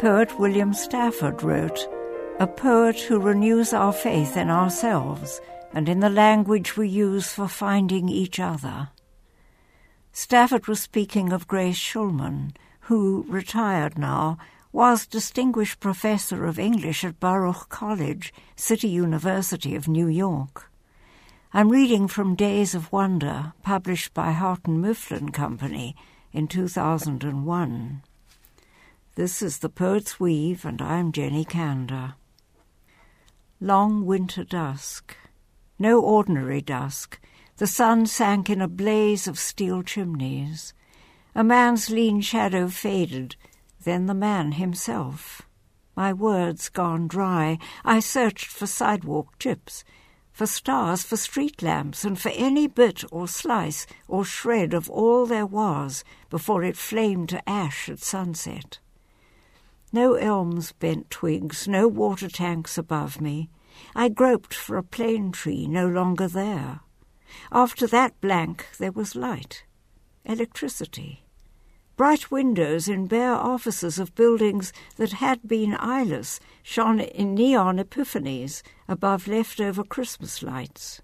Poet William Stafford wrote, A poet who renews our faith in ourselves and in the language we use for finding each other. Stafford was speaking of Grace Schulman, who, retired now, was Distinguished Professor of English at Baruch College, City University of New York. I'm reading from Days of Wonder, published by Houghton Mifflin Company in 2001. This is The Poet's Weave, and I'm Jenny Kander. Long winter dusk. No ordinary dusk. The sun sank in a blaze of steel chimneys. A man's lean shadow faded, then the man himself. My words gone dry, I searched for sidewalk chips, for stars, for street lamps, and for any bit or slice or shred of all there was before it flamed to ash at sunset. No elms bent twigs, no water tanks above me. I groped for a plane tree no longer there. After that blank there was light, electricity, bright windows in bare offices of buildings that had been eyeless shone in neon epiphanies above leftover Christmas lights.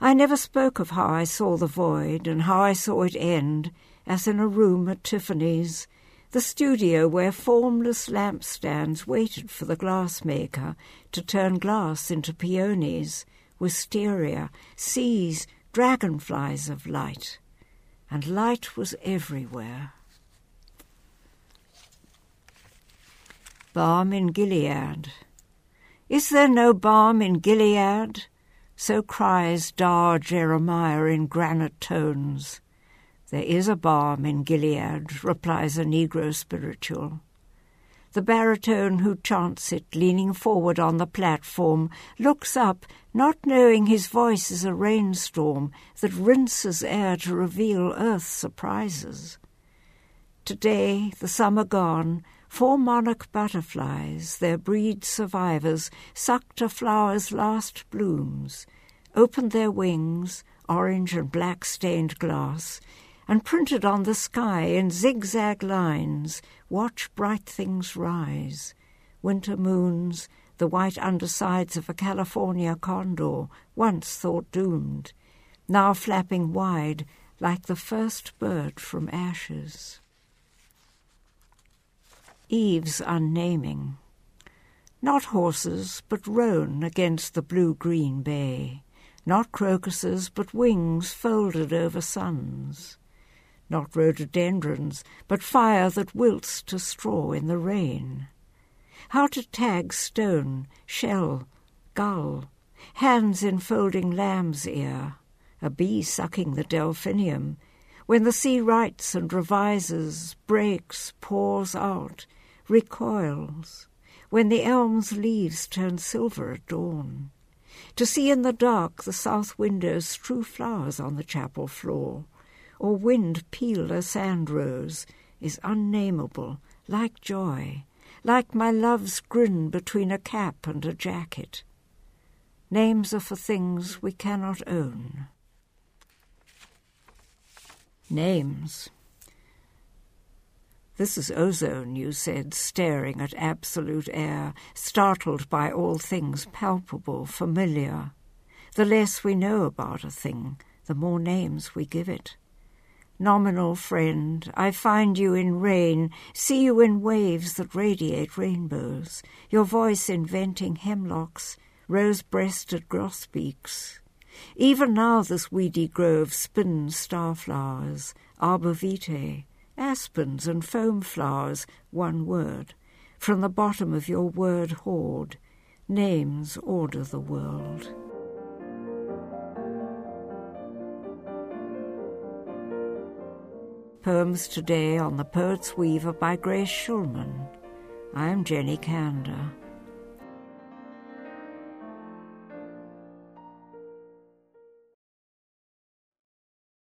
I never spoke of how I saw the void and how I saw it end, as in a room at Tiffany's, the studio where formless lampstands waited for the glassmaker to turn glass into peonies, wisteria, seas, dragonflies of light. And light was everywhere. Balm in Gilead. Is there no balm in Gilead? So cries Dar Jeremiah in granite tones. There is a balm in Gilead, replies a Negro spiritual. The baritone who chants it, leaning forward on the platform, looks up, not knowing his voice is a rainstorm that rinses air to reveal earth's surprises. Today, the summer gone, four monarch butterflies, their breed survivors, sucked a flower's last blooms, opened their wings, orange and black stained glass, and printed on the sky in zigzag lines, watch bright things rise. Winter moons, the white undersides of a California condor, once thought doomed, now flapping wide like the first bird from ashes. Eve's unnaming. Not horses, but roan against the blue-green bay. Not crocuses, but wings folded over suns not rhododendrons, but fire that wilts to straw in the rain. How to tag stone, shell, gull, hands enfolding lamb's ear, a bee sucking the delphinium, when the sea writes and revises, breaks, pours out, recoils, when the elm's leaves turn silver at dawn. To see in the dark the south windows strew flowers on the chapel floor, or wind peel a sand rose, is unnameable, like joy, like my love's grin between a cap and a jacket. Names are for things we cannot own. Names. This is ozone, you said, staring at absolute air, startled by all things palpable, familiar. The less we know about a thing, the more names we give it nominal friend, I find you in rain, see you in waves that radiate rainbows, your voice inventing hemlocks, rose-breasted grosbeaks. Even now this weedy grove spins starflowers, arbor vitae, aspens and foam flowers, one word. From the bottom of your word hoard, names order the world. Poems Today on the Poet's Weaver by Grace Schulman. I'm Jenny Kander.